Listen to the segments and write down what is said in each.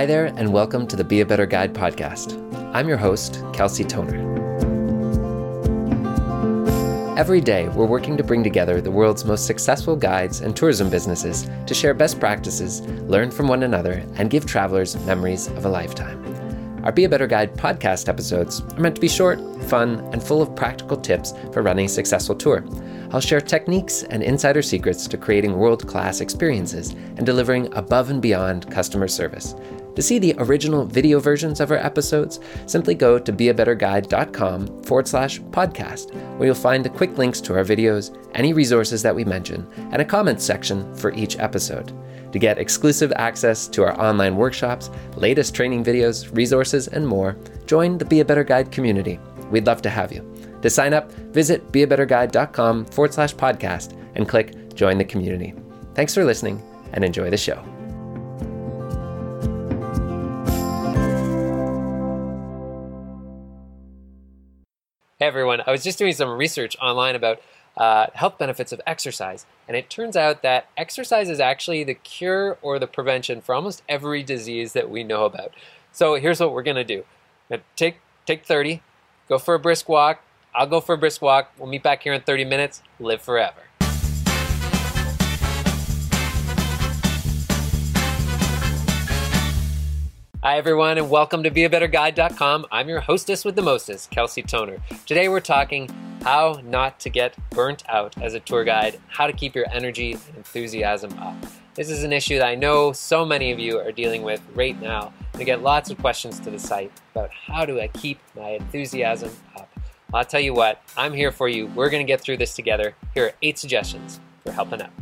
Hi there, and welcome to the Be a Better Guide podcast. I'm your host, Kelsey Tonner. Every day, we're working to bring together the world's most successful guides and tourism businesses to share best practices, learn from one another, and give travelers memories of a lifetime. Our Be a Better Guide podcast episodes are meant to be short, fun, and full of practical tips for running a successful tour. I'll share techniques and insider secrets to creating world class experiences and delivering above and beyond customer service. To see the original video versions of our episodes, simply go to beabetterguide.com forward slash podcast, where you'll find the quick links to our videos, any resources that we mention, and a comments section for each episode. To get exclusive access to our online workshops, latest training videos, resources, and more, join the Be a Better Guide community. We'd love to have you. To sign up, visit beabetterguide.com forward slash podcast and click Join the Community. Thanks for listening and enjoy the show. Hey everyone, I was just doing some research online about uh, health benefits of exercise, and it turns out that exercise is actually the cure or the prevention for almost every disease that we know about. So here's what we're gonna do: take take 30, go for a brisk walk, I'll go for a brisk walk. We'll meet back here in 30 minutes. Live forever. Hi, everyone, and welcome to BeABetterGuide.com. I'm your hostess with the mostest, Kelsey Tonner. Today, we're talking how not to get burnt out as a tour guide, how to keep your energy and enthusiasm up. This is an issue that I know so many of you are dealing with right now. I get lots of questions to the site about how do I keep my enthusiasm up. I'll tell you what, I'm here for you. We're going to get through this together. Here are eight suggestions for helping out.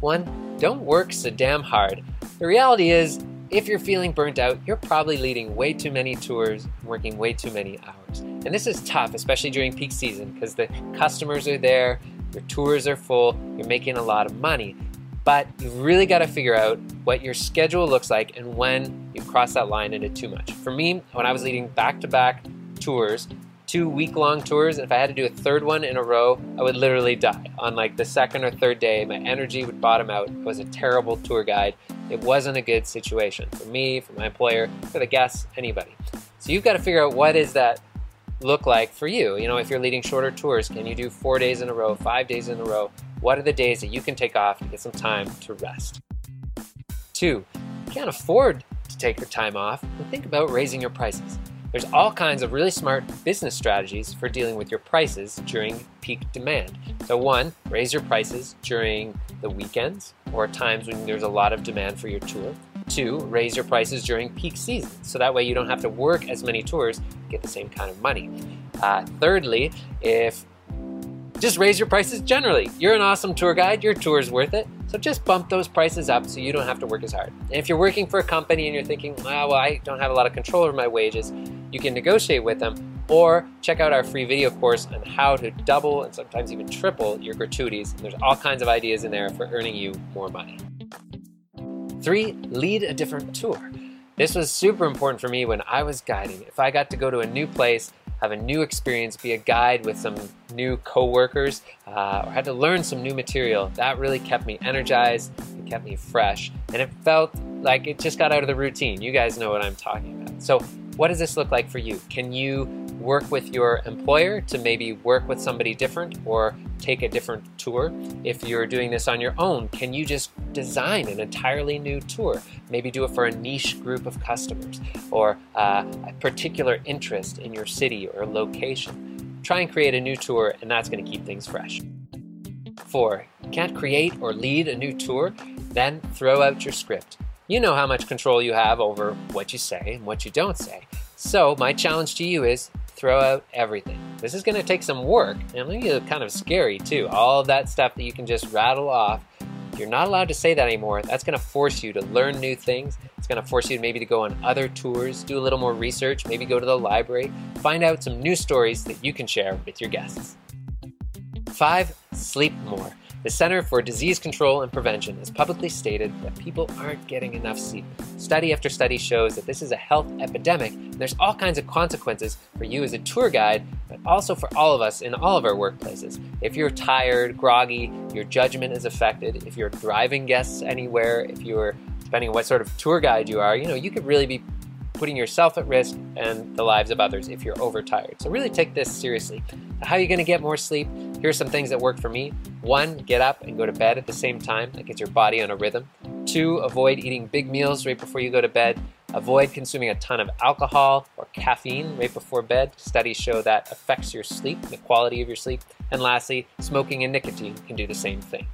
One, don't work so damn hard. The reality is, if you're feeling burnt out, you're probably leading way too many tours working way too many hours. And this is tough, especially during peak season, because the customers are there, your tours are full, you're making a lot of money. But you've really got to figure out what your schedule looks like and when you cross that line into too much. For me, when I was leading back to back tours, two week long tours, and if I had to do a third one in a row, I would literally die. On like the second or third day, my energy would bottom out. I was a terrible tour guide. It wasn't a good situation for me, for my employer, for the guests, anybody. So you've got to figure out what does that look like for you. You know, if you're leading shorter tours, can you do four days in a row, five days in a row? What are the days that you can take off to get some time to rest? Two, you can't afford to take your time off, and think about raising your prices. There's all kinds of really smart business strategies for dealing with your prices during peak demand. So, one, raise your prices during the weekends or times when there's a lot of demand for your tour. Two, raise your prices during peak season. So that way you don't have to work as many tours, get the same kind of money. Uh, thirdly, if just raise your prices generally. You're an awesome tour guide, your tour is worth it. So just bump those prices up so you don't have to work as hard. And if you're working for a company and you're thinking, oh, well, I don't have a lot of control over my wages, you can negotiate with them or check out our free video course on how to double and sometimes even triple your gratuities. And there's all kinds of ideas in there for earning you more money. Three, lead a different tour. This was super important for me when I was guiding. If I got to go to a new place, have a new experience, be a guide with some new coworkers, uh, or had to learn some new material, that really kept me energized, it kept me fresh, and it felt like it just got out of the routine. You guys know what I'm talking about. So what does this look like for you? Can you work with your employer to maybe work with somebody different or take a different tour? If you're doing this on your own, can you just design an entirely new tour? Maybe do it for a niche group of customers or uh, a particular interest in your city or location. Try and create a new tour, and that's going to keep things fresh. Four, can't create or lead a new tour? Then throw out your script. You know how much control you have over what you say and what you don't say. So, my challenge to you is throw out everything. This is going to take some work, and maybe kind of scary too. All of that stuff that you can just rattle off. You're not allowed to say that anymore. That's going to force you to learn new things. It's going to force you maybe to go on other tours, do a little more research, maybe go to the library, find out some new stories that you can share with your guests. Five, sleep more. The Center for Disease Control and Prevention has publicly stated that people aren't getting enough sleep. Study after study shows that this is a health epidemic, and there's all kinds of consequences for you as a tour guide, but also for all of us in all of our workplaces. If you're tired, groggy, your judgment is affected. If you're driving guests anywhere, if you're depending on what sort of tour guide you are, you know, you could really be putting yourself at risk and the lives of others if you're overtired. So really take this seriously. How are you going to get more sleep? Here are some things that work for me. One, get up and go to bed at the same time. That gets your body on a rhythm. Two, avoid eating big meals right before you go to bed. Avoid consuming a ton of alcohol or caffeine right before bed. Studies show that affects your sleep, the quality of your sleep. And lastly, smoking and nicotine can do the same thing.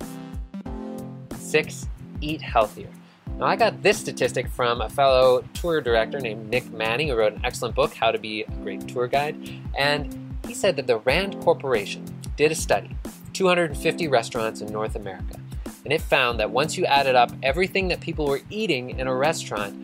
Six, eat healthier. Now, I got this statistic from a fellow tour director named Nick Manning, who wrote an excellent book, How to Be a Great Tour Guide. And he said that the Rand Corporation did a study, 250 restaurants in North America, and it found that once you added up everything that people were eating in a restaurant,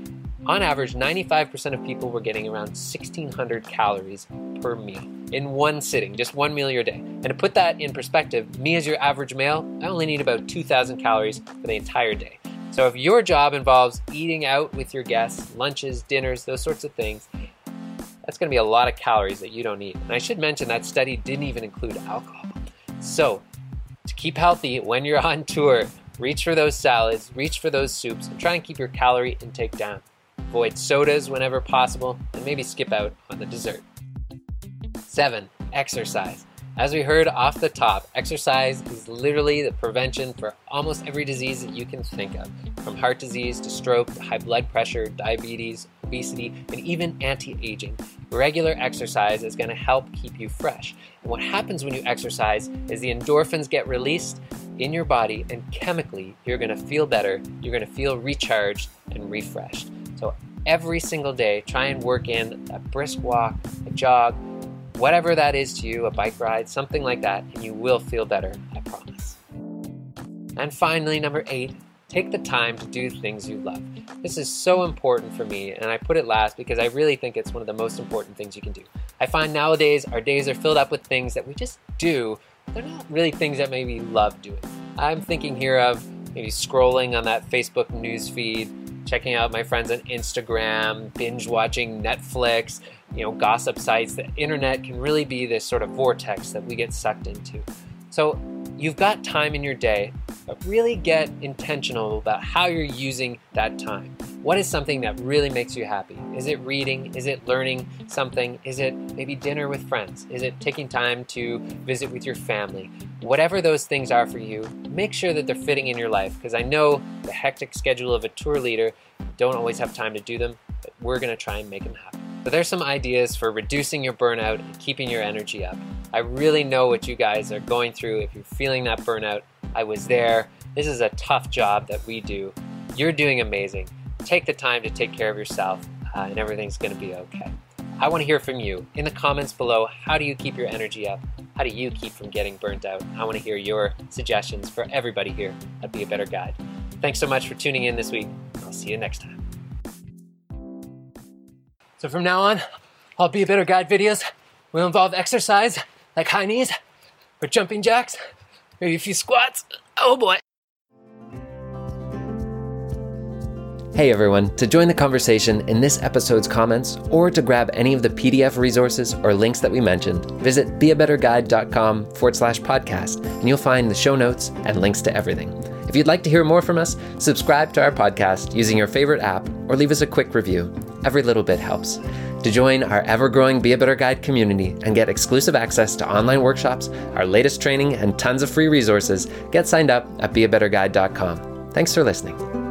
on average, 95% of people were getting around 1,600 calories per meal in one sitting, just one meal your day. And to put that in perspective, me as your average male, I only need about 2,000 calories for the entire day. So if your job involves eating out with your guests, lunches, dinners, those sorts of things, that's going to be a lot of calories that you don't need. And I should mention that study didn't even include alcohol. So to keep healthy when you're on tour, reach for those salads, reach for those soups, and try and keep your calorie intake down. Avoid sodas whenever possible, and maybe skip out on the dessert. 7. Exercise. As we heard off the top, exercise is literally the prevention for almost every disease that you can think of, from heart disease to stroke to high blood pressure, diabetes, obesity, and even anti aging. Regular exercise is going to help keep you fresh. And what happens when you exercise is the endorphins get released in your body, and chemically, you're going to feel better, you're going to feel recharged and refreshed. So every single day, try and work in a brisk walk, a jog, whatever that is to you, a bike ride, something like that, and you will feel better, I promise. And finally, number eight, take the time to do things you love. This is so important for me, and I put it last because I really think it's one of the most important things you can do. I find nowadays our days are filled up with things that we just do, they're not really things that maybe love doing. I'm thinking here of maybe scrolling on that Facebook news feed, checking out my friends on Instagram, binge watching Netflix, you know, gossip sites. The internet can really be this sort of vortex that we get sucked into. So you've got time in your day, but really get intentional about how you're using that time. What is something that really makes you happy? Is it reading? Is it learning something? Is it maybe dinner with friends? Is it taking time to visit with your family? Whatever those things are for you, make sure that they're fitting in your life because I know the hectic schedule of a tour leader don't always have time to do them, but we're going to try and make them happen. So there's some ideas for reducing your burnout and keeping your energy up. I really know what you guys are going through. If you're feeling that burnout, I was there. This is a tough job that we do. You're doing amazing. Take the time to take care of yourself, uh, and everything's going to be okay. I want to hear from you. In the comments below, how do you keep your energy up? How do you keep from getting burnt out? I want to hear your suggestions for everybody here at Be a Better Guide. Thanks so much for tuning in this week. I'll see you next time. So from now on, all Be a Better Guide videos will involve exercise like high knees or jumping jacks, maybe a few squats. Oh boy. Hey everyone, to join the conversation in this episode's comments or to grab any of the PDF resources or links that we mentioned, visit beabetterguide.com forward slash podcast and you'll find the show notes and links to everything. If you'd like to hear more from us, subscribe to our podcast using your favorite app or leave us a quick review. Every little bit helps. To join our ever growing Be a Better Guide community and get exclusive access to online workshops, our latest training, and tons of free resources, get signed up at beabetterguide.com. Thanks for listening.